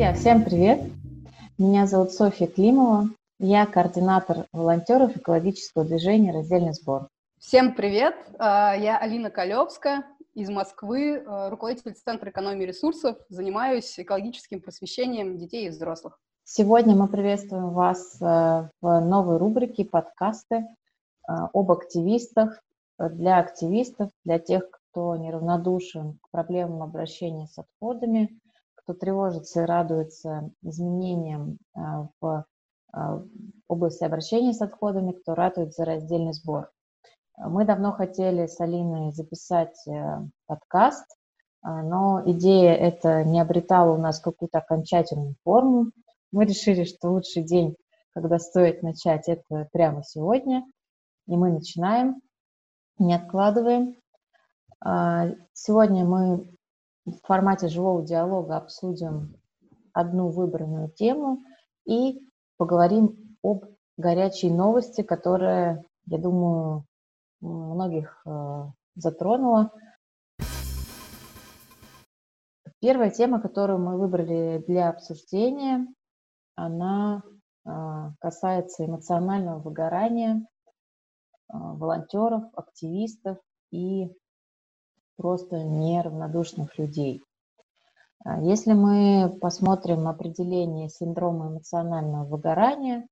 Друзья, всем привет! Меня зовут Софья Климова. Я координатор волонтеров экологического движения «Раздельный сбор». Всем привет! А, я Алина Колевская из Москвы, а, руководитель Центра экономии ресурсов, занимаюсь экологическим просвещением детей и взрослых. Сегодня мы приветствуем вас а, в новой рубрике подкасты об активистах, для активистов, для тех, кто неравнодушен к проблемам обращения с отходами, кто тревожится и радуется изменениям в области обращения с отходами, кто ратует за раздельный сбор. Мы давно хотели с Алиной записать э, подкаст, а, но идея эта не обретала у нас какую-то окончательную форму. Мы решили, что лучший день, когда стоит начать, это прямо сегодня. И мы начинаем, не откладываем. А, сегодня мы в формате живого диалога обсудим одну выбранную тему и поговорим об горячей новости, которая, я думаю, многих э, затронула. Первая тема, которую мы выбрали для обсуждения, она э, касается эмоционального выгорания э, волонтеров, активистов и просто неравнодушных людей. Если мы посмотрим определение синдрома эмоционального выгорания,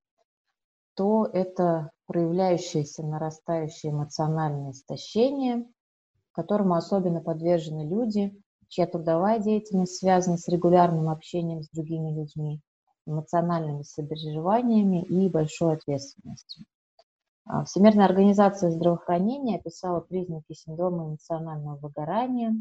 то это проявляющееся нарастающее эмоциональное истощение, которому особенно подвержены люди, чья трудовая деятельность связана с регулярным общением с другими людьми, эмоциональными сопереживаниями и большой ответственностью. А, Всемирная организация здравоохранения описала признаки синдрома эмоционального выгорания.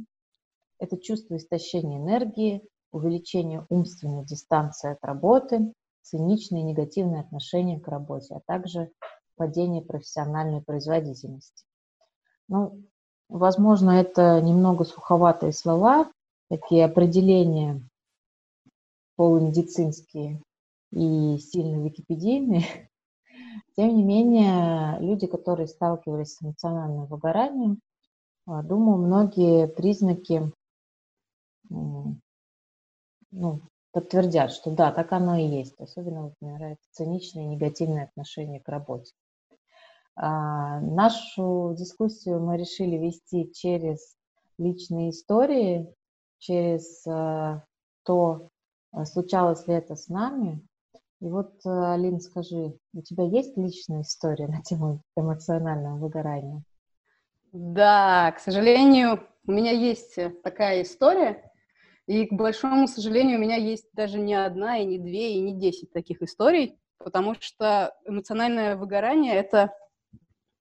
Это чувство истощения энергии, увеличение умственной дистанции от работы, циничное и негативное отношение к работе, а также падение профессиональной производительности. Ну, возможно, это немного суховатые слова, такие определения полумедицинские и сильно википедийные. Тем не менее, люди, которые сталкивались с эмоциональным выгоранием, а, думаю, многие признаки ну, подтвердят, что да, так оно и есть. Особенно вот мне нравится циничное и негативное отношение к работе. А, нашу дискуссию мы решили вести через личные истории, через а, то, а, случалось ли это с нами. И вот, Алина, скажи, у тебя есть личная история на тему эмоционального выгорания? Да, к сожалению, у меня есть такая история, и, к большому сожалению, у меня есть даже не одна, и не две, и не десять таких историй, потому что эмоциональное выгорание — это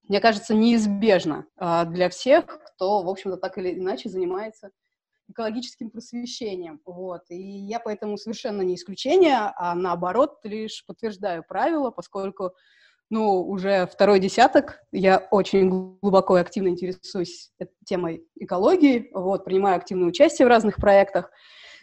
мне кажется, неизбежно а, для всех, кто, в общем-то, так или иначе занимается экологическим просвещением. Вот. И я поэтому совершенно не исключение, а наоборот лишь подтверждаю правила, поскольку ну, уже второй десяток, я очень глубоко и активно интересуюсь темой экологии, вот, принимаю активное участие в разных проектах,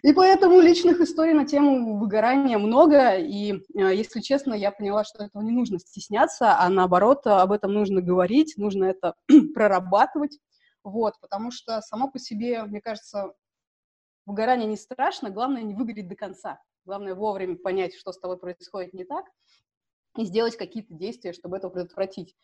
и поэтому личных историй на тему выгорания много, и, э, если честно, я поняла, что этого не нужно стесняться, а наоборот, об этом нужно говорить, нужно это прорабатывать, вот, потому что само по себе, мне кажется, выгорание не страшно, главное не выгореть до конца, главное вовремя понять, что с тобой происходит не так, и сделать какие-то действия, чтобы это предотвратить.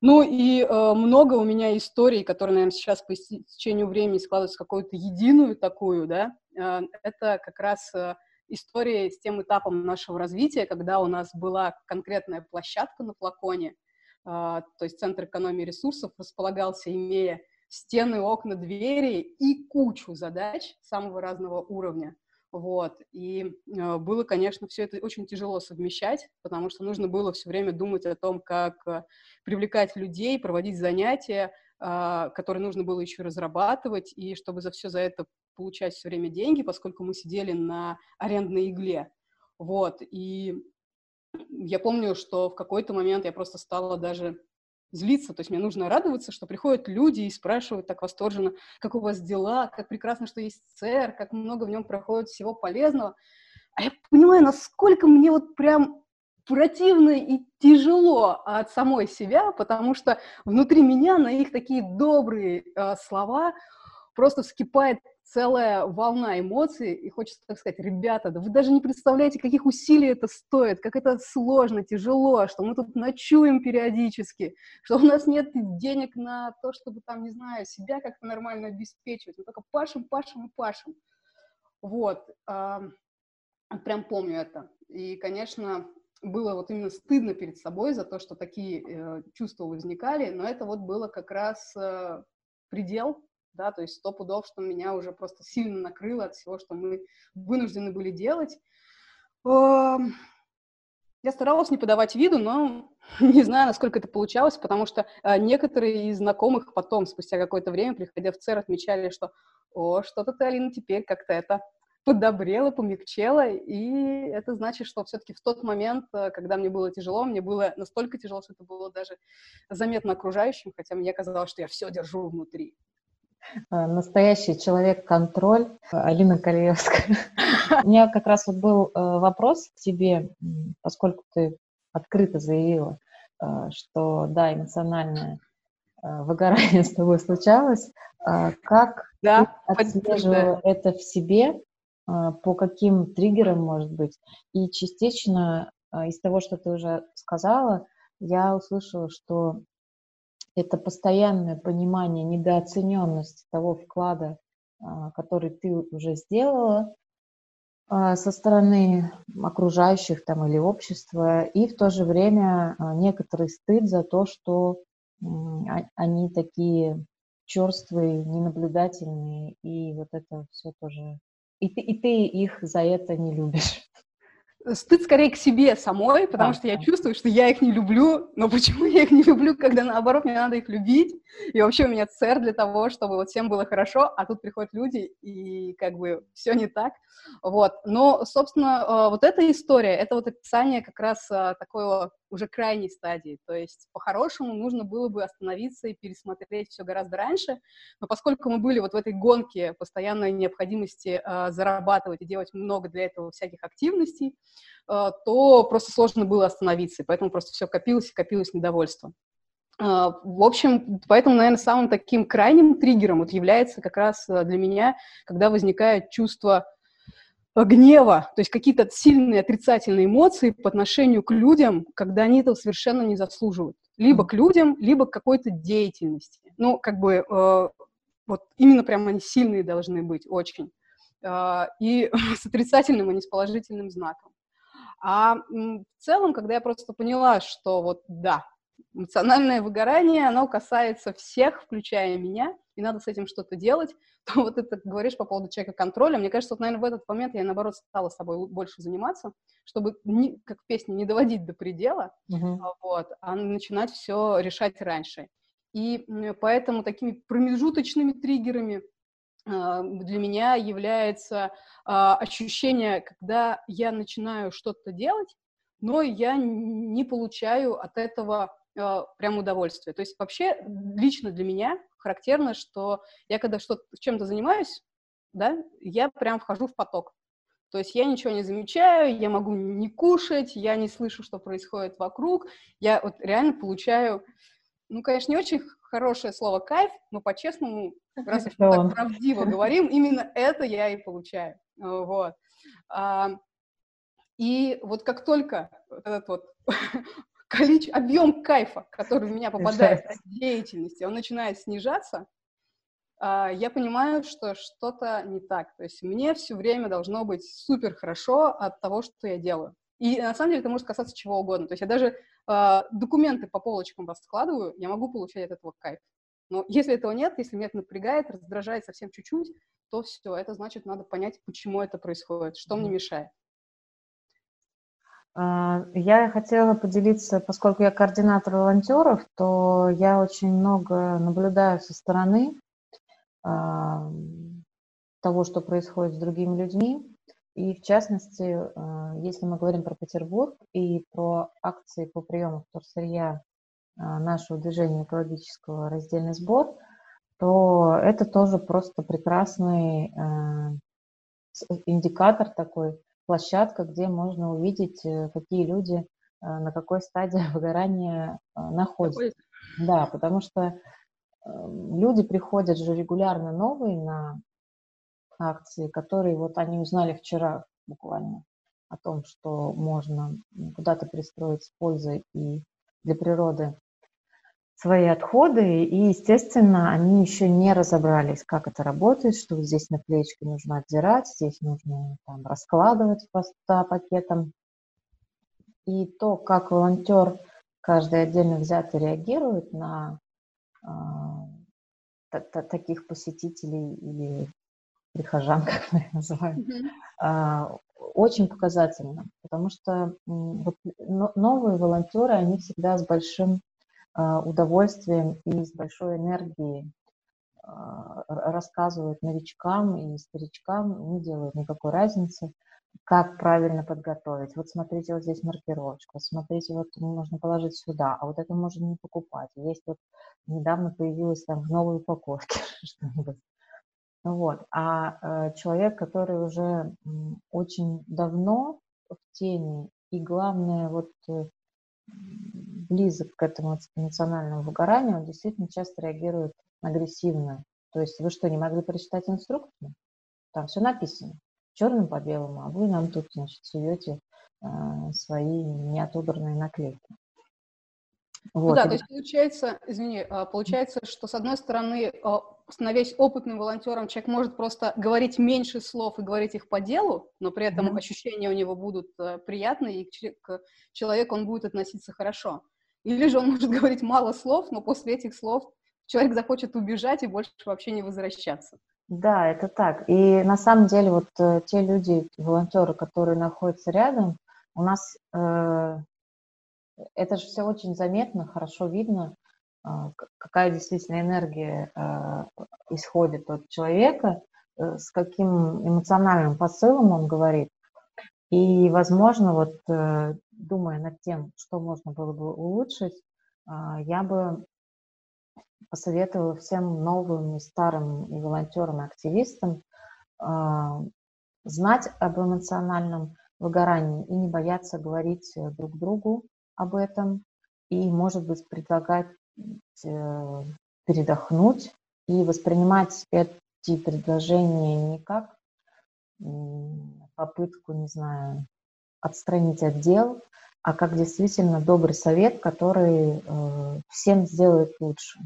Ну и э, много у меня историй, которые, наверное, сейчас по течению времени складываются в какую-то единую такую, да, э, это как раз э, история с тем этапом нашего развития, когда у нас была конкретная площадка на флаконе, э, то есть Центр экономии ресурсов располагался, имея стены, окна, двери и кучу задач самого разного уровня. Вот. И э, было, конечно, все это очень тяжело совмещать, потому что нужно было все время думать о том, как э, привлекать людей, проводить занятия, э, которые нужно было еще разрабатывать, и чтобы за все за это получать все время деньги, поскольку мы сидели на арендной игле. Вот. И я помню, что в какой-то момент я просто стала даже злиться, то есть мне нужно радоваться, что приходят люди и спрашивают так восторженно, как у вас дела, как прекрасно, что есть ЦР, как много в нем проходит всего полезного. А я понимаю, насколько мне вот прям противно и тяжело от самой себя, потому что внутри меня на их такие добрые э, слова просто вскипает целая волна эмоций, и хочется так сказать, ребята, да вы даже не представляете, каких усилий это стоит, как это сложно, тяжело, что мы тут ночуем периодически, что у нас нет денег на то, чтобы там, не знаю, себя как-то нормально обеспечивать, мы только пашем, пашем и пашем. Вот, прям помню это. И, конечно, было вот именно стыдно перед собой за то, что такие э, чувства возникали, но это вот было как раз э, предел, да, то есть сто пудов, что меня уже просто сильно накрыло от всего, что мы вынуждены были делать. Я старалась не подавать виду, но не знаю, насколько это получалось, потому что э, некоторые из знакомых потом, спустя какое-то время, приходя в ЦЕР, отмечали, что «О, что-то ты, Алина, теперь как-то это подобрела, помягчела, и это значит, что все-таки в тот момент, э, когда мне было тяжело, мне было настолько тяжело, что это было даже заметно окружающим, хотя мне казалось, что я все держу внутри. Э, настоящий человек-контроль Алина Калиевская. У меня как раз вот был э, вопрос к тебе, поскольку ты открыто заявила, что да, эмоциональное выгорание с тобой случалось. Как да, ты отслеживала это в себе а, по каким триггерам, может быть. И частично а, из того, что ты уже сказала, я услышала, что это постоянное понимание недооцененности того вклада, а, который ты уже сделала со стороны окружающих там или общества, и в то же время некоторый стыд за то, что они такие черствые, ненаблюдательные, и вот это все тоже и ты, и ты их за это не любишь. Стыд скорее к себе самой, потому а, что я чувствую, что я их не люблю, но почему я их не люблю, когда наоборот мне надо их любить, и вообще у меня цель для того, чтобы вот всем было хорошо, а тут приходят люди, и как бы все не так, вот. Но, собственно, э, вот эта история, это вот описание как раз э, такого уже крайней стадии. То есть, по-хорошему, нужно было бы остановиться и пересмотреть все гораздо раньше. Но поскольку мы были вот в этой гонке постоянной необходимости э, зарабатывать и делать много для этого всяких активностей, э, то просто сложно было остановиться. И поэтому просто все копилось и копилось недовольство. Uh, в общем, поэтому, наверное, самым таким крайним триггером вот является как раз для меня, когда возникает чувство гнева, то есть какие-то сильные отрицательные эмоции по отношению к людям, когда они этого совершенно не заслуживают. Либо к людям, либо к какой-то деятельности. Ну, как бы э, вот именно прям они сильные должны быть очень. Э, и с отрицательным, а не с положительным знаком. А в целом, когда я просто поняла, что вот да, эмоциональное выгорание, оно касается всех, включая меня, и надо с этим что-то делать, то вот это говоришь по поводу человека контроля. Мне кажется, вот, наверное, в этот момент я, наоборот, стала собой больше заниматься, чтобы, не, как в песне, не доводить до предела, uh-huh. вот, а начинать все решать раньше. И поэтому такими промежуточными триггерами а, для меня является а, ощущение, когда я начинаю что-то делать, но я не получаю от этого прям удовольствие. То есть вообще лично для меня характерно, что я когда что-то чем-то занимаюсь, да, я прям вхожу в поток. То есть я ничего не замечаю, я могу не кушать, я не слышу, что происходит вокруг. Я вот реально получаю, ну, конечно, не очень хорошее слово «кайф», но по-честному, раз уж мы так правдиво говорим, именно это я и получаю. Вот. И вот как только этот вот количество, объем кайфа, который в меня попадает от деятельности, он начинает снижаться, а, я понимаю, что что-то не так. То есть мне все время должно быть супер хорошо от того, что я делаю. И на самом деле это может касаться чего угодно. То есть я даже э, документы по полочкам раскладываю, я могу получать от этого кайф. Но если этого нет, если меня это напрягает, раздражает совсем чуть-чуть, то все, это значит, надо понять, почему это происходит, что мне мешает. А, я хотела поделиться, поскольку я координатор волонтеров, то я очень много наблюдаю со стороны а, того, что происходит с другими людьми. И в частности, а, если мы говорим про Петербург и про акции по приему вторсырья нашего движения экологического раздельный сбор, то это тоже просто прекрасный индикатор такой площадка, где можно увидеть, э, какие люди э, на какой стадии выгорания э, находятся. Да, потому что люди приходят же регулярно новые на акции, которые вот они узнали вчера буквально о том, что можно куда-то пристроить с пользой и для природы свои отходы, и, естественно, они еще не разобрались, как это работает, что здесь на плечке нужно отдирать, здесь нужно там, раскладывать по 100 пакетам. И то, как волонтер каждый отдельно взятый реагирует на э, таких посетителей или прихожан, как мы их называем, mm-hmm. э, очень показательно, потому что вот новые волонтеры, они всегда с большим удовольствием и с большой энергией а, рассказывают новичкам и старичкам, не делают никакой разницы, как правильно подготовить. Вот смотрите, вот здесь маркировочка, смотрите, вот можно положить сюда, а вот это можно не покупать. Есть вот недавно появилось там в новой упаковке что-нибудь. Вот. А э, человек, который уже очень давно в теме, и главное, вот э, близок к этому эмоциональному выгоранию, он действительно часто реагирует агрессивно. То есть вы что, не могли прочитать инструкцию? Там все написано, черным по белому, а вы нам тут, значит, суете э, свои неотобранные наклейки. Вот. Ну да, то есть получается, извини, а, получается, что с одной стороны, а, становясь опытным волонтером, человек может просто говорить меньше слов и говорить их по делу, но при этом mm-hmm. ощущения у него будут э, приятные, и к человеку он будет относиться хорошо. Или же он может говорить мало слов, но после этих слов человек захочет убежать и больше вообще не возвращаться. Да, это так. И на самом деле вот э, те люди, волонтеры, которые находятся рядом, у нас э, это же все очень заметно, хорошо видно, какая действительно энергия э, исходит от человека, э, с каким эмоциональным посылом он говорит. И, возможно, вот э, думая над тем, что можно было бы улучшить, а, я бы посоветовала всем новым и старым и волонтерам, и активистам а, знать об эмоциональном выгорании и не бояться говорить э, друг другу об этом, и, может быть, предлагать передохнуть и воспринимать эти предложения не как попытку, не знаю, отстранить отдел, а как действительно добрый совет, который э, всем сделает лучше.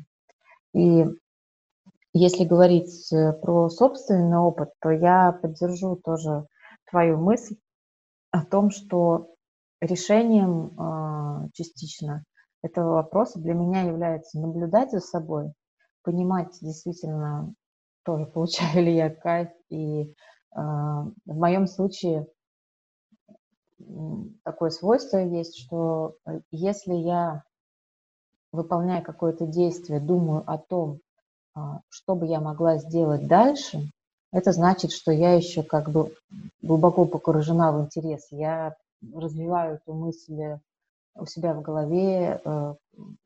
И если говорить э, про собственный опыт, то я поддержу тоже твою мысль о том, что решением э, частично этого вопроса для меня является наблюдать за собой, понимать действительно тоже, получаю ли я кайф, и в моем случае такое свойство есть, что э, если я, выполняя какое-то действие, думаю о том, а, что бы я могла сделать дальше, это значит, что я еще как бы глубоко погружена в интерес. Я развиваю эту мысль у себя в голове, э,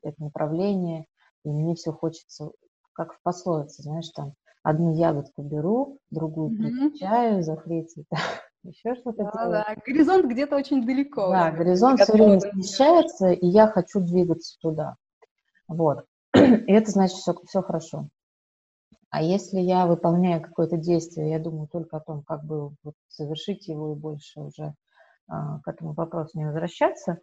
это направление, и мне все хочется, как в пословице, знаешь, там, одну ягодку беру, другую mm-hmm. за третью, еще что-то да, делаю. Да, горизонт где-то очень далеко. Да, горизонт все время смещается, и я хочу двигаться туда. Вот. И это значит, все, все хорошо. А если я выполняю какое-то действие, я думаю только о том, как бы вот совершить его и больше уже а, к этому вопросу не возвращаться,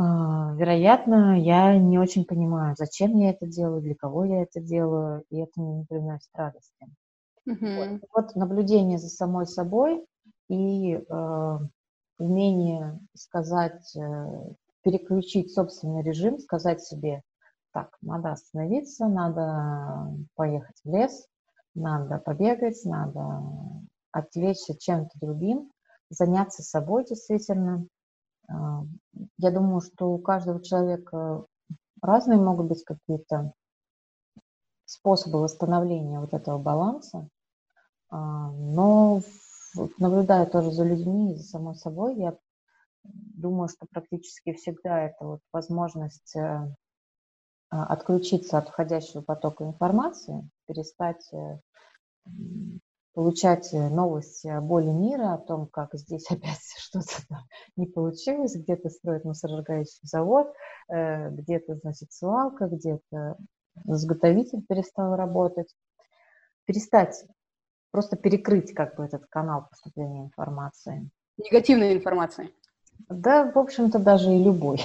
вероятно, я не очень понимаю, зачем я это делаю, для кого я это делаю, и это мне не приносит радости. Mm-hmm. Вот. вот наблюдение за самой собой и э, умение сказать, э, переключить собственный режим, сказать себе, так, надо остановиться, надо поехать в лес, надо побегать, надо отвлечься чем-то другим, заняться собой действительно. Э, я думаю, что у каждого человека разные могут быть какие-то способы восстановления вот этого баланса, а, но наблюдая тоже за людьми и за самой собой, я думаю, что практически всегда это вот возможность э, а, отключиться от входящего потока информации, перестать э, получать новости о боли мира, о том, как здесь опять что-то не получилось, где-то строят мусоросжигающий завод, э, где-то, значит, свалка, где-то изготовитель перестал работать. Перестать просто перекрыть как бы этот канал поступления информации. Негативной информации. Да, в общем-то, даже и любой.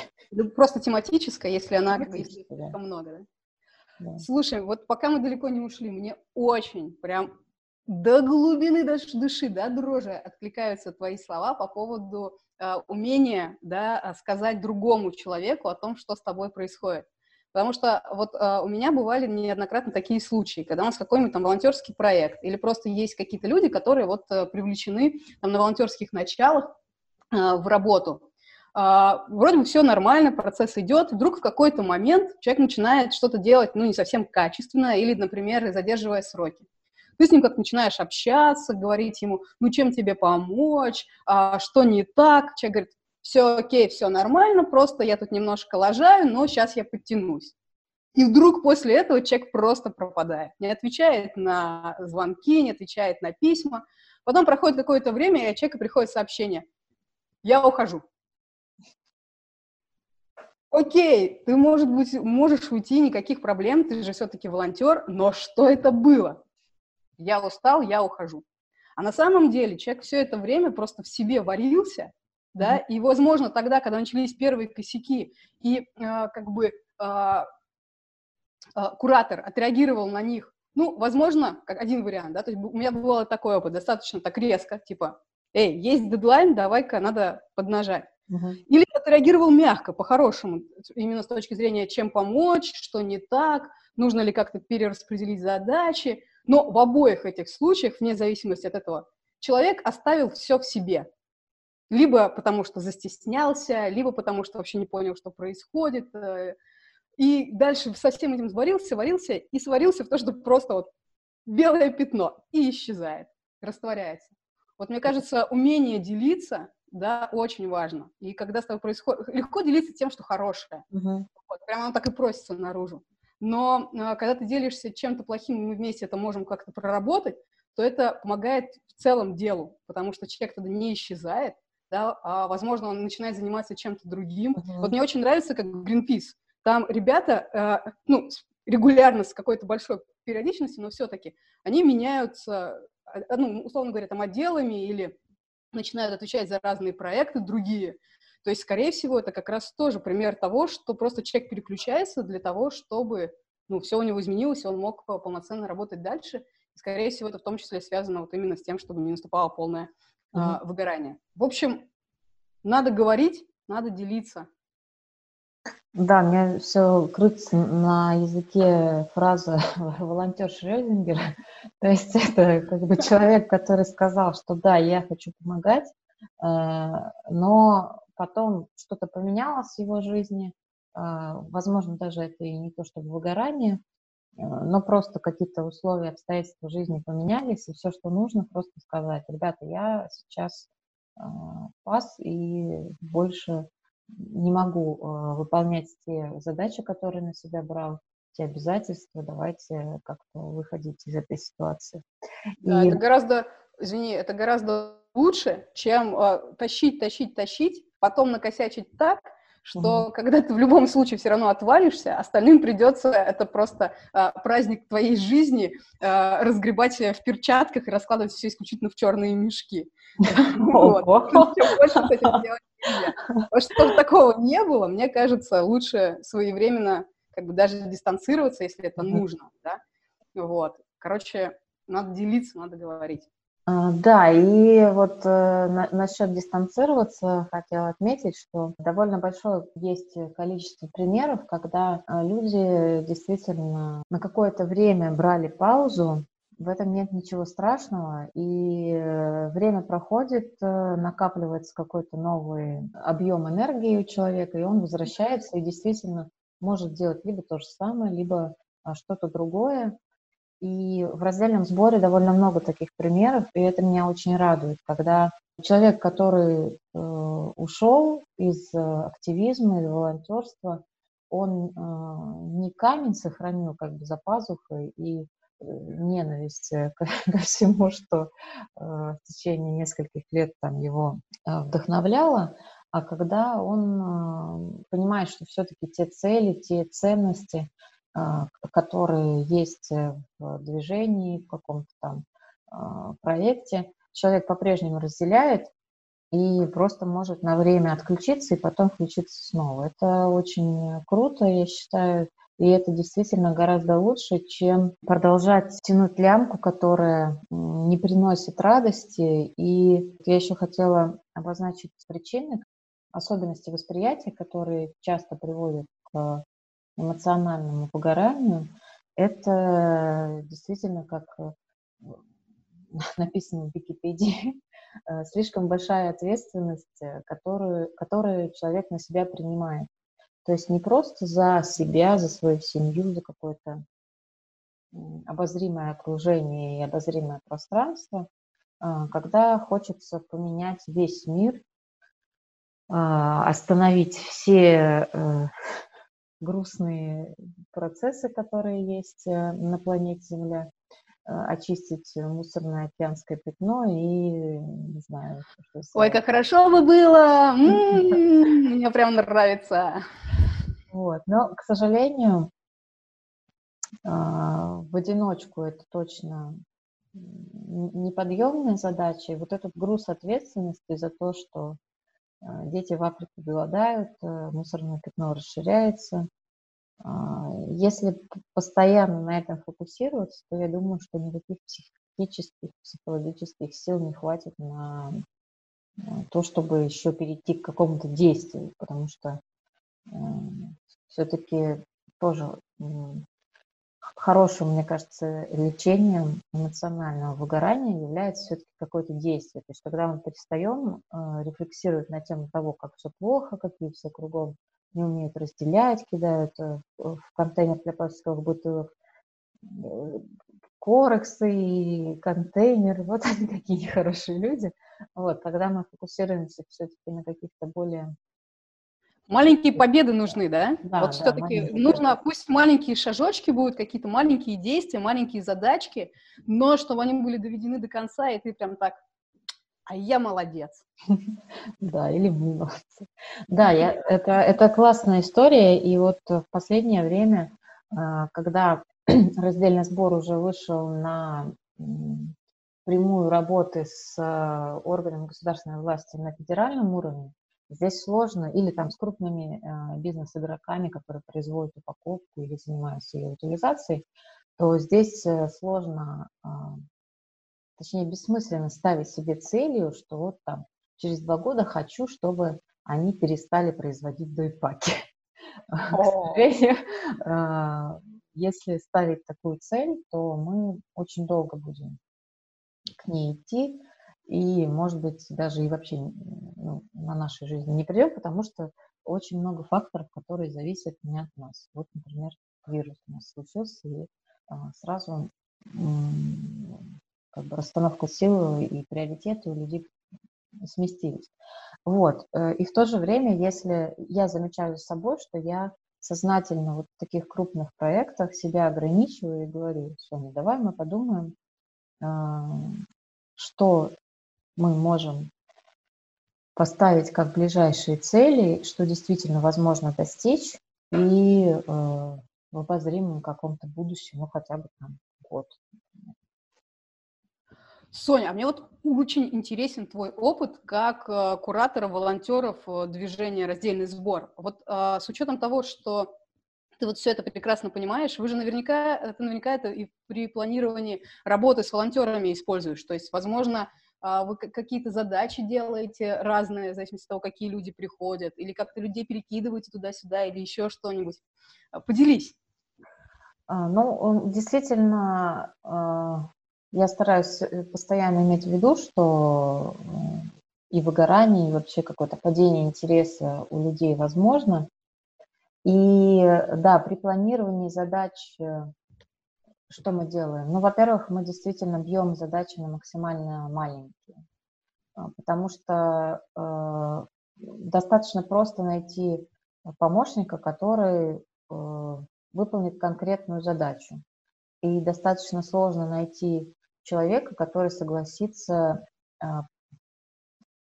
Просто тематическая, если она если да. много, да? да? Слушай, вот пока мы далеко не ушли, мне очень прям до глубины даже души, да, дрожи откликаются твои слова по поводу э, умения, да, сказать другому человеку о том, что с тобой происходит. Потому что вот э, у меня бывали неоднократно такие случаи, когда у нас какой-нибудь там волонтерский проект, или просто есть какие-то люди, которые вот э, привлечены там на волонтерских началах э, в работу. Э, вроде бы все нормально, процесс идет, вдруг в какой-то момент человек начинает что-то делать, ну, не совсем качественно, или, например, задерживая сроки. Ты с ним как начинаешь общаться, говорить ему, ну, чем тебе помочь, а, что не так. Человек говорит, все окей, все нормально, просто я тут немножко лажаю, но сейчас я подтянусь. И вдруг после этого человек просто пропадает, не отвечает на звонки, не отвечает на письма. Потом проходит какое-то время, и от человека приходит сообщение, я ухожу. Окей, ты, может быть, можешь уйти, никаких проблем, ты же все-таки волонтер, но что это было? Я устал, я ухожу. А на самом деле человек все это время просто в себе варился, да, mm-hmm. и, возможно, тогда, когда начались первые косяки, и э, как бы э, э, куратор отреагировал на них, ну, возможно, как один вариант, да, то есть у меня был такой опыт, достаточно так резко, типа, эй, есть дедлайн, давай-ка надо поднажать. Uh-huh. Или отреагировал мягко, по-хорошему, именно с точки зрения, чем помочь, что не так, нужно ли как-то перераспределить задачи. Но в обоих этих случаях, вне зависимости от этого, человек оставил все в себе. Либо потому что застеснялся, либо потому что вообще не понял, что происходит. Э, и дальше со всем этим сварился, варился и сварился в то, что просто вот белое пятно и исчезает, растворяется. Вот мне кажется, умение делиться, да, очень важно. И когда с тобой происходит... Легко делиться тем, что хорошее. Uh-huh. Вот, прямо оно так и просится наружу. Но э, когда ты делишься чем-то плохим, и мы вместе это можем как-то проработать, то это помогает в целом делу, потому что человек тогда не исчезает, да, а, возможно, он начинает заниматься чем-то другим. Uh-huh. Вот мне очень нравится, как Greenpeace. Там ребята, э, ну, регулярно, с какой-то большой периодичностью, но все-таки они меняются, э, ну, условно говоря, там отделами или начинают отвечать за разные проекты другие. То есть, скорее всего, это как раз тоже пример того, что просто человек переключается для того, чтобы ну, все у него изменилось, и он мог полноценно работать дальше. И, скорее всего, это в том числе связано вот именно с тем, чтобы не наступало полное mm-hmm. э, выгорание. В общем, надо говорить, надо делиться. Да, мне все крутится на языке фраза волонтер Шрёдингера. То есть это как бы человек, который сказал, что да, я хочу помогать, э, но потом что-то поменялось в его жизни, э, возможно, даже это и не то, чтобы выгорание, э, но просто какие-то условия, обстоятельства жизни поменялись, и все, что нужно, просто сказать, ребята, я сейчас пас и больше не могу э, выполнять те задачи, которые на себя брал, те обязательства, давайте как-то выходить из этой ситуации. Да, и... это гораздо, извини, это гораздо лучше, чем э, тащить, тащить, тащить, потом накосячить так, что mm когда ты в любом случае все равно отвалишься, остальным придется это просто э, праздник твоей жизни э, разгребать в перчатках и раскладывать все исключительно в черные мешки. Чтобы такого не было, мне кажется, лучше своевременно как бы даже дистанцироваться, если это нужно, да. Вот. Короче, надо делиться, надо говорить. А, да, и вот э, на, насчет дистанцироваться хотела отметить, что довольно большое есть количество примеров, когда э, люди действительно на какое-то время брали паузу, в этом нет ничего страшного, и э, время проходит, накапливается какой-то новый объем энергии у человека, и он возвращается и действительно может делать либо то же самое, либо а, что-то другое, и в раздельном сборе довольно много таких примеров, и это меня очень радует, когда человек, который э, ушел из э, активизма, из волонтерства, он э, не камень сохранил как бы за пазухой и э, ненависть ко, ко всему, что э, в течение нескольких лет там его э, вдохновляло, а когда он э, понимает, что все-таки те цели, те ценности, которые есть э, в движении, в каком-то там проекте, человек по-прежнему разделяет и просто может на время отключиться и потом включиться снова. Это очень круто, я считаю, и это действительно гораздо лучше, чем продолжать тянуть лямку, которая не приносит радости. И я еще хотела обозначить причины, особенности восприятия, которые часто приводят к эмоциональному выгоранию. Это действительно, как написано в Википедии, э, слишком большая ответственность, э, которую, которую человек на себя принимает. То есть не просто за себя, за свою семью, за какое-то обозримое окружение и обозримое пространство, а, когда хочется поменять весь мир, а, остановить все э, грустные процессы, которые есть на планете Земля, Э, очистить мусорное океанское пятно и, не знаю... Что Ой, как хорошо бы было! Мне прям нравится. Вот, но, к сожалению, а, в одиночку это точно неподъемная задача. И вот этот груз ответственности за то, что а, дети в Африке голодают, э, мусорное пятно расширяется – а, если постоянно на этом фокусироваться, то я думаю, что никаких психических, психологических сил не хватит на то, чтобы еще перейти к какому-то действию, потому что э, все-таки тоже хорошим, мне кажется, лечением эмоционального выгорания является все-таки какое-то действие. То есть когда мы перестаем э, рефлексировать на тему того, как все плохо, какие все кругом не умеют разделять, кидают э, в контейнер для пластиковых бутылок э, корексы и контейнер, вот они какие нехорошие люди. Вот, когда мы фокусируемся все-таки на каких-то более Маленькие победы нужны, да? да вот да, все-таки нужно, пусть маленькие шажочки будут, какие-то маленькие действия, маленькие задачки, но чтобы они были доведены до конца, и ты прям так а я молодец. Да, или мы молодцы. Да, я, это, это классная история, и вот в последнее время, а, когда раздельный сбор уже вышел на прямую работы с а, органами государственной власти на федеральном уровне, здесь сложно, или там с крупными а, бизнес-игроками, которые производят упаковку или занимаются ее утилизацией, то здесь э, сложно точнее, бессмысленно ставить себе целью, что вот там через два года хочу, чтобы они перестали производить дойпаки. К сожалению, а, если ставить такую цель, то мы очень долго будем к ней идти, и, может быть, даже и вообще ну, на нашей жизни не придем, потому что очень много факторов, которые зависят не от нас. Вот, например, вирус у нас случился, и а, сразу как бы расстановка сил и приоритеты у людей сместились. Вот. Э, и в то же время, если я замечаю за собой, что я сознательно вот в таких крупных проектах себя ограничиваю и говорю, Соня, давай мы подумаем, а, что мы можем поставить как ближайшие цели, что действительно возможно достичь, и э, в обозримом каком-то будущем, ну хотя бы там год, Соня, а мне вот очень интересен твой опыт как э, куратора волонтеров э, движения «Раздельный сбор». Вот э, с учетом того, что ты вот все это прекрасно понимаешь, вы же наверняка, ты наверняка это и при планировании работы с волонтерами используешь. То есть, возможно, вы какие-то задачи делаете разные, в зависимости от того, какие люди приходят, или как-то людей перекидываете туда-сюда, или еще что-нибудь. Поделись. А, ну, действительно, я стараюсь э, постоянно иметь в виду, что и выгорание, и вообще какое-то падение интереса у людей возможно. И да, при планировании задач э, что мы делаем? Ну, во-первых, мы действительно бьем задачи на максимально маленькие, а, потому что э, достаточно просто найти помощника, который э, выполнит конкретную задачу. И достаточно сложно найти человека, который согласится а,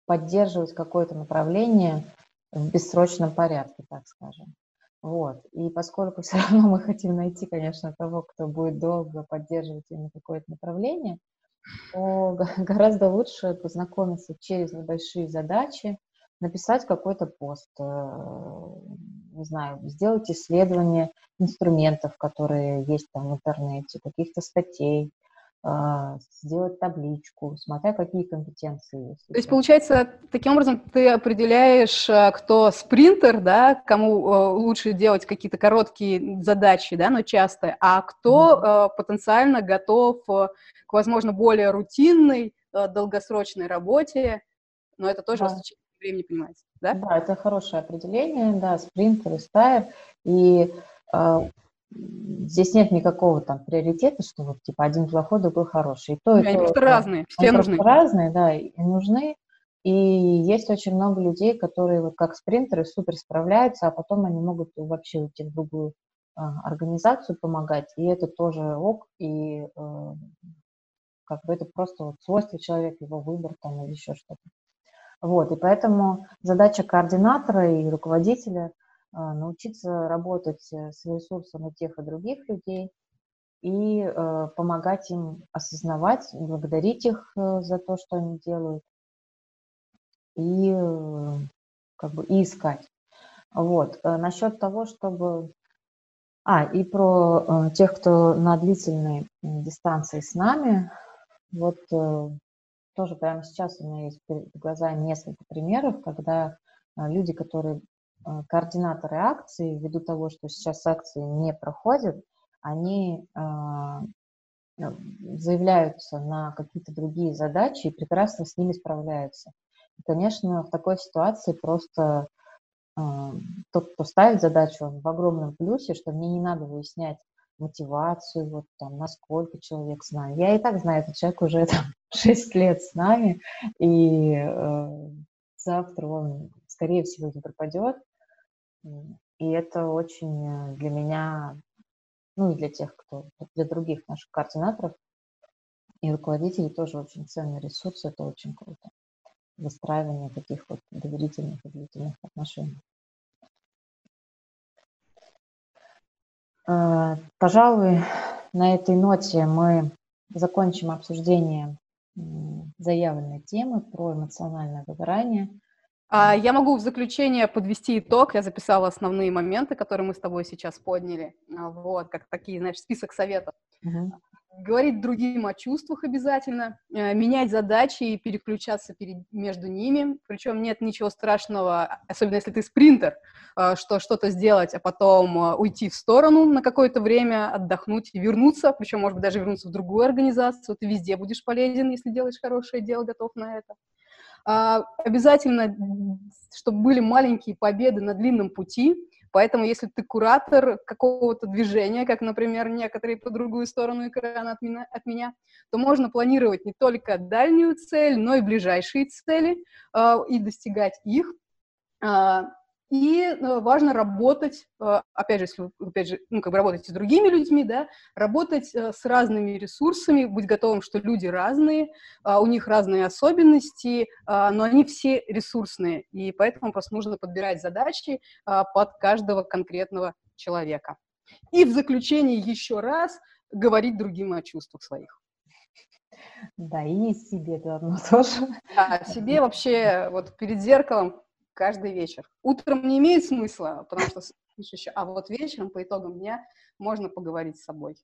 поддерживать какое-то направление в бессрочном порядке, так скажем. Вот. И поскольку все равно мы хотим найти, конечно, того, кто будет долго поддерживать именно какое-то направление, то гораздо лучше познакомиться через небольшие задачи, написать какой-то пост, э, не знаю, сделать исследование инструментов, которые есть там в интернете, каких-то статей, сделать табличку, смотря какие компетенции есть. То есть, получается, таким образом ты определяешь, а, кто спринтер, да, кому а, лучше делать какие-то короткие задачи, да, но часто, а кто mm-hmm. потенциально готов к, возможно, более рутинной, долгосрочной работе, но это тоже да. времени понимается, да? Да, это хорошее определение, да, спринтер и стайер, и здесь нет никакого там приоритета, что вот типа один плохой, другой хороший. И то, и они то, просто разные, все нужны. разные, да, и нужны. И есть очень много людей, которые вот как спринтеры супер справляются, а потом они могут вообще уйти в другую а, организацию помогать, и это тоже ок, и э, как бы это просто вот свойство человека, его выбор там или еще что-то. Вот, и поэтому задача координатора и руководителя – научиться работать э, с ресурсом и тех, и других людей, и э, помогать им осознавать, благодарить их э, за то, что они делают, и как бы и искать. Вот. Насчет того, чтобы... А, и про тех, кто на длительной дистанции с нами, вот тоже прямо сейчас у меня есть перед глазами несколько примеров, когда люди, которые координаторы акции, ввиду того, что сейчас акции не проходят, они а, э, заявляются на какие-то другие задачи и прекрасно с ними справляются. И, конечно, в такой ситуации просто а, тот, кто ставит задачу, он в огромном плюсе, что мне не надо выяснять мотивацию, вот там, насколько человек с нами. Я и так знаю, этот человек уже там 6 лет с нами, и э, завтра он, скорее всего, не пропадет. И это очень для меня, ну и для тех, кто, для других наших координаторов и руководителей тоже очень ценный ресурс, это очень круто. Выстраивание таких вот доверительных и длительных отношений. Э, пожалуй, на этой ноте мы закончим обсуждение заявленной темы про эмоциональное выгорание – а я могу в заключение подвести итог. Я записала основные моменты, которые мы с тобой сейчас подняли. А, вот, как такие, знаешь, список советов. Uh-huh. Говорить другим о чувствах обязательно, э, менять задачи и переключаться перед, между ними. Причем нет ничего страшного, особенно если ты спринтер, э, что что-то сделать, а потом э, уйти в сторону на какое-то время, отдохнуть и вернуться, причем, может быть, даже вернуться в другую организацию. Ты везде будешь полезен, если делаешь хорошее дело, готов на это. А, обязательно, чтобы были маленькие победы на длинном пути, Поэтому, если ты куратор какого-то движения, как, например, некоторые по другую сторону экрана от меня, от меня то можно планировать не только дальнюю цель, но и ближайшие цели э, и достигать их. Э, и э, важно работать, э, опять же, если вы, опять же, ну, как бы работаете с другими людьми, да, работать э, с разными ресурсами, быть готовым, что люди разные, у них разные особенности, но они все ресурсные, и поэтому просто нужно подбирать задачи под каждого конкретного человека. И в заключение еще раз говорить другим о чувствах своих. Да, и себе заодно тоже. Да, себе вообще вот перед зеркалом каждый вечер. Утром не имеет смысла, потому что спишь еще, а вот вечером по итогам дня можно поговорить с собой.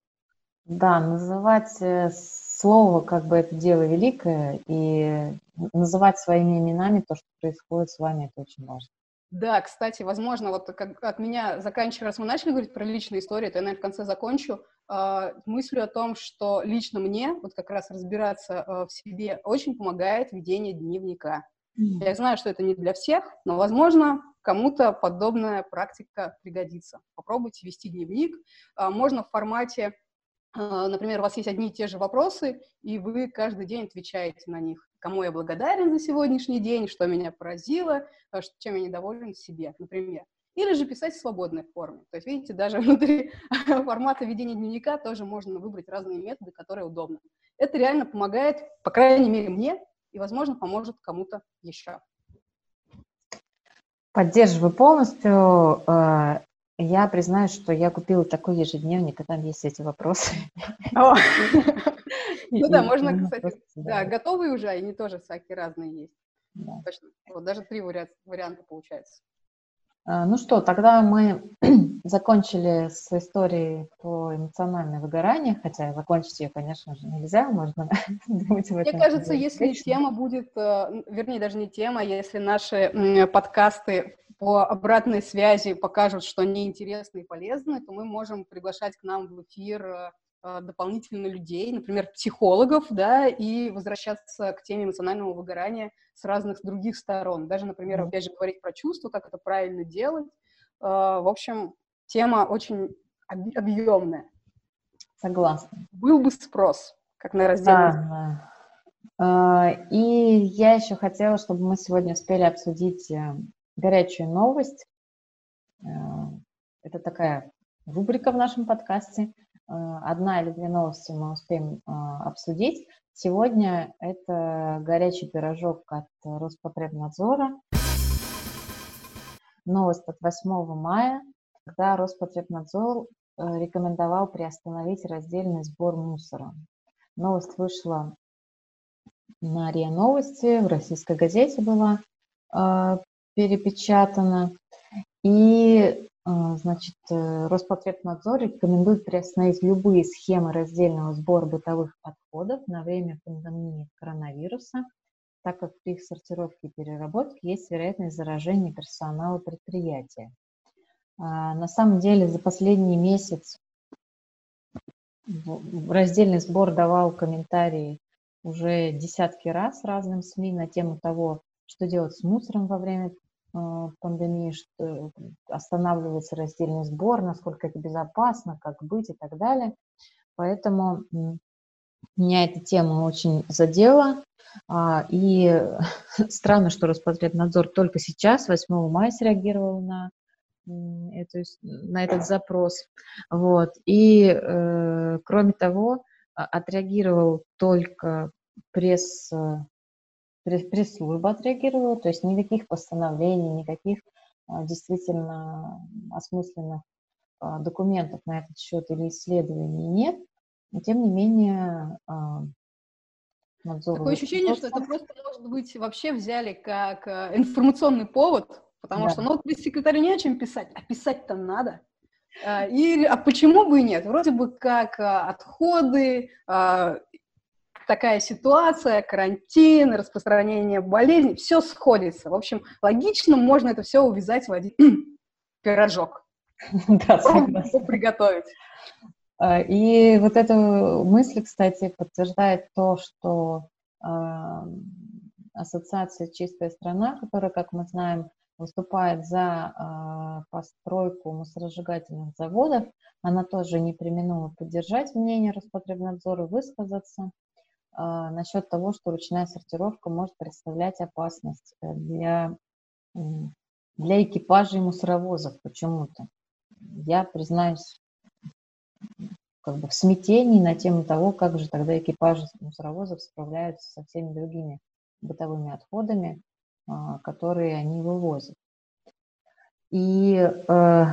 Да, называть э, слово как бы это дело великое, и называть своими именами то, что происходит с вами, это очень важно. Да, кстати, возможно, вот как от меня заканчивая, раз мы начали говорить про личные истории, то я, наверное, в конце закончу э, мыслью о том, что лично мне вот как раз разбираться э, в себе очень помогает ведение дневника. Я знаю, что это не для всех, но, возможно, кому-то подобная практика пригодится. Попробуйте вести дневник. А, можно в формате, а, например, у вас есть одни и те же вопросы, и вы каждый день отвечаете на них. Кому я благодарен за сегодняшний день, что меня поразило, а, чем я недоволен себе, например. Или же писать в свободной форме. То есть, видите, даже внутри формата ведения дневника тоже можно выбрать разные методы, которые удобны. Это реально помогает, по крайней мере, мне и, возможно, поможет кому-то еще. Поддерживаю полностью. Э, я признаюсь, что я купила такой ежедневник, и там есть эти вопросы. Ну да, можно, кстати, да, готовые уже, они тоже всякие разные есть. Точно. Вот даже три варианта получается. А, ну что, тогда мы закончили с историей про эмоциональное выгорание, хотя закончить ее, конечно же, нельзя, можно думать в этом. Мне кажется, если тема будет, э, вернее, даже не тема, если наши подкасты по обратной связи покажут, что они интересны и полезны, то мы можем приглашать к нам в эфир э, э, дополнительно людей, например, психологов, да, и возвращаться к теме эмоционального выгорания с разных других сторон. Даже, например, опять же, говорить про чувства, как это правильно делать. Э, в общем, тема очень объемная. Согласна. Был бы спрос, как на раздельность. Да, да. И я еще хотела, чтобы мы сегодня успели обсудить горячую новость. Э, это такая рубрика в нашем подкасте. Э, одна или две новости мы успеем э, обсудить. Сегодня это горячий пирожок от Роспотребнадзора. Новость от 8 мая, когда Роспотребнадзор рекомендовал приостановить раздельный сбор мусора. Новость вышла на РИА Новости, в российской газете была перепечатано. И, а, значит, э, Роспотребнадзор рекомендует приостановить любые схемы раздельного сбора бытовых отходов на время пандемии коронавируса, так как при их сортировке и переработке есть вероятность заражения персонала предприятия. А, на самом деле за последний месяц раздельный сбор давал комментарии уже десятки раз разным СМИ на тему того, что делать с мусором во время э, пандемии, что останавливается раздельный сбор, насколько это безопасно, как быть и так далее. Поэтому меня эта тема очень задела. А, и странно, что Роспотребнадзор только сейчас, 8 мая, среагировал на, эту, на этот запрос. Вот. И, э, кроме того, отреагировал только пресс пресс-служба отреагировала, то есть никаких постановлений, никаких а, действительно осмысленных а, документов на этот счет или исследований нет. Но тем не менее а, надзор... Такое ощущение, что это просто, может быть, вообще взяли как информационный повод, потому да. что, ну, без секретаря не о чем писать, а писать-то надо. И, а почему бы и нет? Вроде бы как отходы, такая ситуация, карантин, распространение болезней, все сходится. В общем, логично можно это все увязать в один пирожок. Да, согласна. приготовить. А, и вот эта мысль, кстати, подтверждает то, что э, Ассоциация «Чистая страна», которая, как мы знаем, выступает за э, постройку мусоросжигательных заводов, она тоже не применула поддержать мнение Роспотребнадзора, высказаться. А, насчет того, что ручная сортировка может представлять опасность э, для, для экипажей мусоровозов почему-то. Я признаюсь как бы в смятении на тему того, как же тогда экипажи мусоровозов справляются со всеми другими бытовыми отходами, а, которые они вывозят. И э,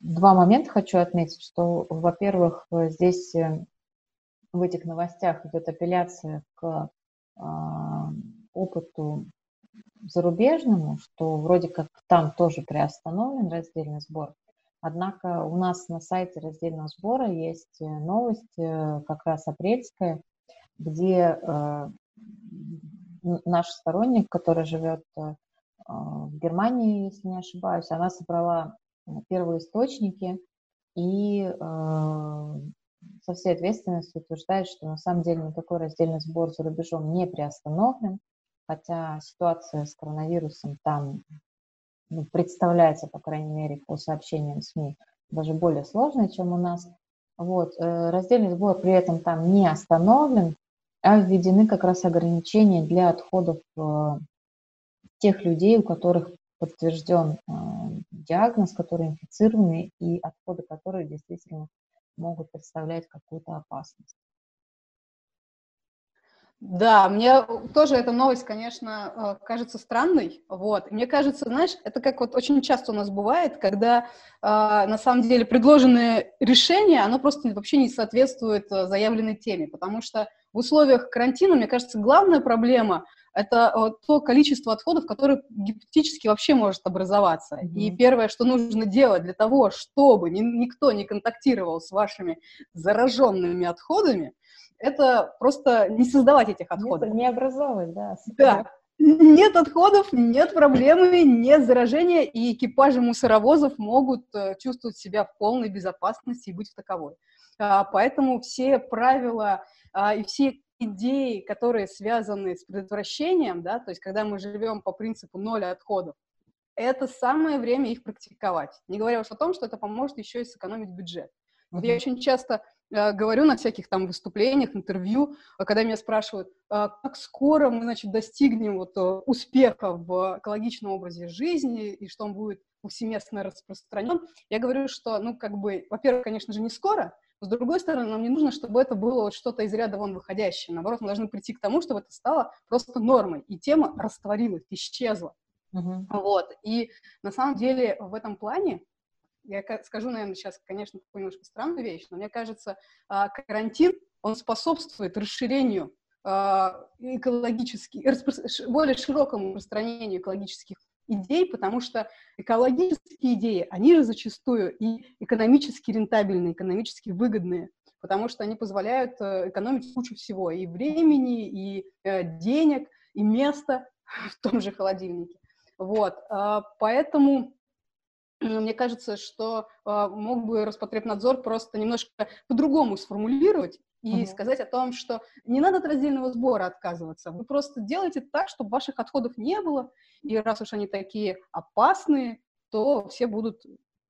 два момента хочу отметить, что, во-первых, здесь э, в этих новостях идет апелляция к э, опыту зарубежному, что вроде как там тоже приостановлен раздельный сбор. Однако у нас на сайте раздельного сбора есть э, новость, э, как раз апрельская, где э, наш сторонник, который живет э, в Германии, если не ошибаюсь, она собрала первые источники и со всей ответственностью утверждает, что на самом деле никакой раздельный сбор за рубежом не приостановлен, хотя ситуация с коронавирусом там ну, представляется, по крайней мере, по сообщениям СМИ, даже более сложная, чем у нас. Вот. Э, раздельный сбор при этом там не остановлен, а введены как раз ограничения для отходов э, тех людей, у которых подтвержден э, диагноз, которые инфицированы, и отходы, которые действительно могут представлять какую-то опасность. Да, мне тоже эта новость, конечно, э, кажется странной, вот. Мне кажется, знаешь, это как вот очень часто у нас бывает, когда э, на самом деле предложенное решение, оно просто вообще не соответствует э, заявленной теме, потому что в условиях карантина, мне кажется, главная проблема — это то количество отходов, которое гипотетически вообще может образоваться. Mm-hmm. И первое, что нужно делать для того, чтобы ни, никто не контактировал с вашими зараженными отходами, это просто не создавать этих отходов. Не, не образовывать, да. Да. Нет отходов, нет проблемы, нет заражения, и экипажи мусоровозов могут э, чувствовать себя в полной безопасности и быть в таковой. А, поэтому все правила а, и все идеи, которые связаны с предотвращением, да, то есть когда мы живем по принципу ноль отходов, это самое время их практиковать. Не говоря уж о том, что это поможет еще и сэкономить бюджет. Вот я очень часто говорю на всяких там выступлениях, интервью, э, когда меня спрашивают, э, как скоро мы, значит, достигнем вот э, успеха в экологичном образе жизни и что он будет повсеместно распространен, я говорю, что, ну, как бы, во-первых, конечно же, не скоро, но, с другой стороны, нам не нужно, чтобы это было вот что-то из ряда вон выходящее. Наоборот, мы должны прийти к тому, чтобы это стало просто нормой, и тема растворилась, исчезла. Uh-huh. Вот. И на самом деле в этом плане я скажу, наверное, сейчас, конечно, такую немножко странную вещь, но мне кажется, а, карантин, он способствует расширению а, экологически, более широкому распространению экологических идей, потому что экологические идеи, они же зачастую и экономически рентабельные, экономически выгодные, потому что они позволяют э, экономить кучу всего, и времени, и э, денег, и места в том же холодильнике. Вот, а, поэтому мне кажется, что э, мог бы Роспотребнадзор просто немножко по-другому сформулировать и uh-huh. сказать о том, что не надо от раздельного сбора отказываться. Вы просто делайте так, чтобы ваших отходов не было, и раз уж они такие опасные, то все будут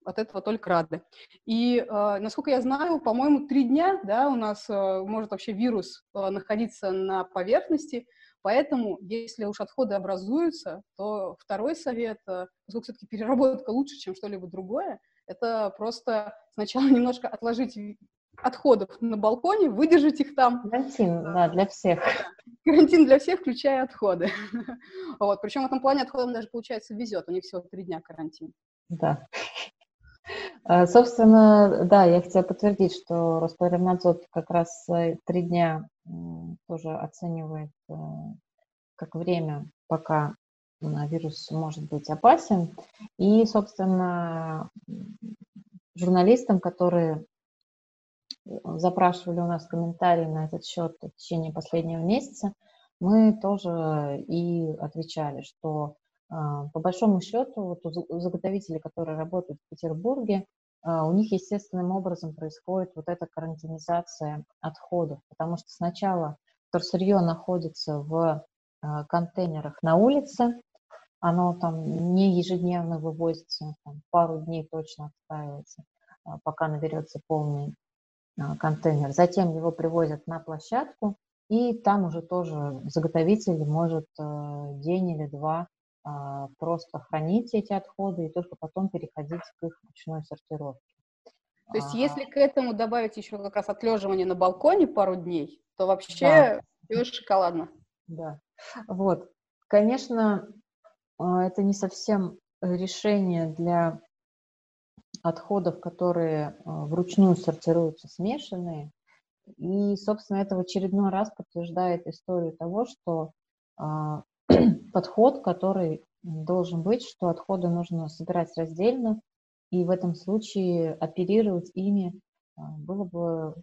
от этого только рады. И, э, насколько я знаю, по-моему, три дня, да, у нас э, может вообще вирус э, находиться на поверхности, Поэтому, если уж отходы образуются, то второй совет, э, поскольку все-таки переработка лучше, чем что-либо другое, это просто сначала немножко отложить отходов на балконе, выдержать их там. Карантин, да, для всех. Карантин для всех, включая отходы. Вот. Причем в этом плане отходам даже, получается, везет. У них всего три дня карантин. Да. А, собственно, да, я хотела подтвердить, что Роспотребнадзор как раз э, три дня тоже оценивает э, как время, пока вирус может быть опасен. И, собственно, журналистам, которые запрашивали у нас комментарии на этот счет в течение последнего месяца, мы тоже и отвечали, что по большому счету вот у заготовителей, которые работают в Петербурге, а, у них естественным образом происходит вот эта карантинизация отходов, потому что сначала вторсырье находится в а, контейнерах на улице, оно там не ежедневно вывозится, там, пару дней точно отстаивается, пока наберется полный контейнер. Затем его привозят на площадку, и там уже тоже заготовитель может день или два а, просто хранить эти отходы и только потом переходить к их ручной сортировке. То есть, а, если к этому добавить еще как раз отлеживание на балконе пару дней, то вообще да. шоколадно. Да. Вот. Конечно, а, это не совсем решение для отходов, которые вручную сортируются смешанные. И, собственно, это в очередной раз подтверждает историю того, что подход, который должен быть, что отходы нужно собирать раздельно, и в этом случае оперировать ими а, было бы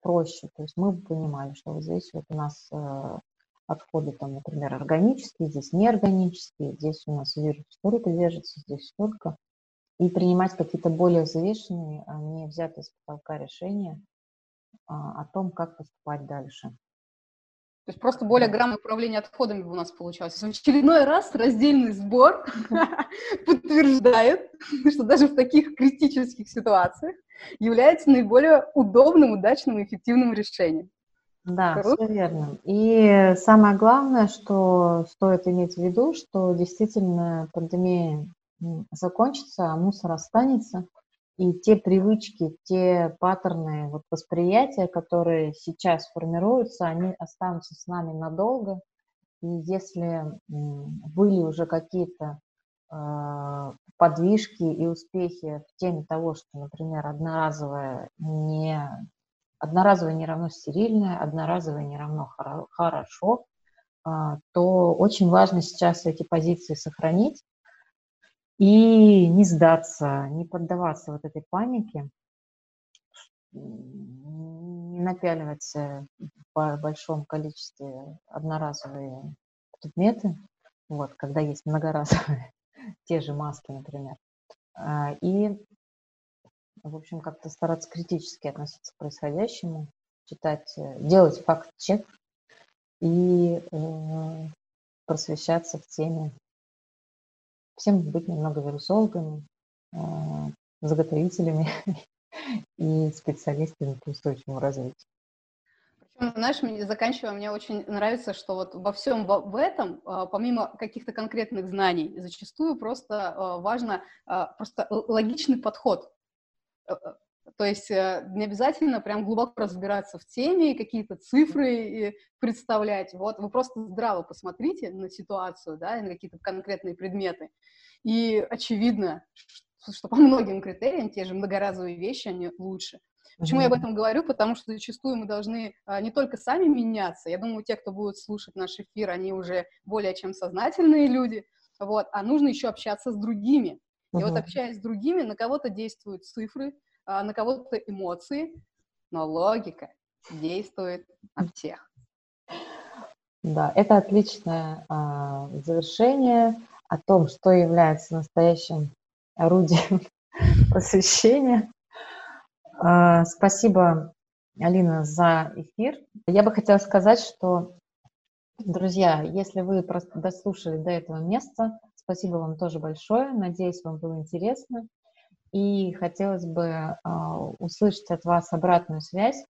проще. То есть мы бы понимали, что вот здесь вот у нас э, отходы, там, например, органические, здесь неорганические, здесь у нас вирус столько держится, здесь столько. И принимать какие-то более взвешенные, а не взятые с потолка решения а, о том, как поступать дальше. То есть просто более грамотное управление отходами у нас получалось. В очередной раз раздельный сбор подтверждает, что даже в таких критических ситуациях является наиболее удобным, удачным и эффективным решением. Да, Круто. все верно. И самое главное, что стоит иметь в виду, что действительно пандемия закончится, а мусор останется. И те привычки, те паттерны вот восприятия, которые сейчас формируются, они останутся с нами надолго. И если были уже какие-то э, подвижки и успехи в теме того, что, например, одноразовое не, одноразовое не равно стерильное, одноразовое не равно хорошо, э, то очень важно сейчас эти позиции сохранить, и не сдаться, не поддаваться вот этой панике, не напяливать в большом количестве одноразовые предметы, вот, когда есть многоразовые, те же маски, например. А, и, в общем, как-то стараться критически относиться к происходящему, читать, э, делать факт-чек и э, просвещаться в теме всем быть немного вирусологами, э, заготовителями и специалистами по устойчивому развитию. Знаешь, мне, заканчивая, мне очень нравится, что вот во всем в, этом, а, помимо каких-то конкретных знаний, зачастую просто а, важно просто логичный подход. Э, э, то есть не обязательно прям глубоко разбираться в теме, какие-то цифры представлять. Вот вы просто здраво посмотрите на ситуацию, да, на какие-то конкретные предметы. И очевидно, что по многим критериям те же многоразовые вещи, они лучше. Почему mm-hmm. я об этом говорю? Потому что зачастую мы должны а, не только сами меняться, я думаю, те, кто будет слушать наш эфир, они уже более чем сознательные люди, вот, а нужно еще общаться с другими. Mm-hmm. И вот общаясь с другими, на кого-то действуют цифры, на кого-то эмоции, но логика действует на всех. Да, это отличное а, завершение о том, что является настоящим орудием просвещения. А, спасибо, Алина, за эфир. Я бы хотела сказать, что, друзья, если вы дослушали до этого места, спасибо вам тоже большое. Надеюсь, вам было интересно. И хотелось бы а, услышать от вас обратную связь.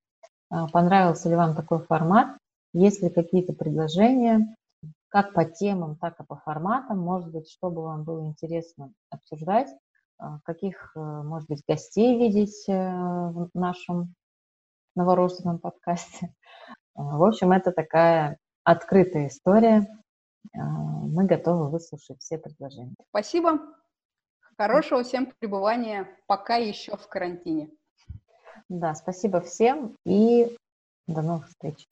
А, понравился ли вам такой формат? Есть ли какие-то предложения, как по темам, так и по форматам? Может быть, что бы вам было интересно обсуждать? А, каких, э, может быть, гостей видеть э, в нашем новорожденном подкасте. В общем, это такая открытая история. Мы готовы выслушать все предложения. Спасибо. Хорошего всем пребывания, пока еще в карантине. Да, спасибо всем и до новых встреч.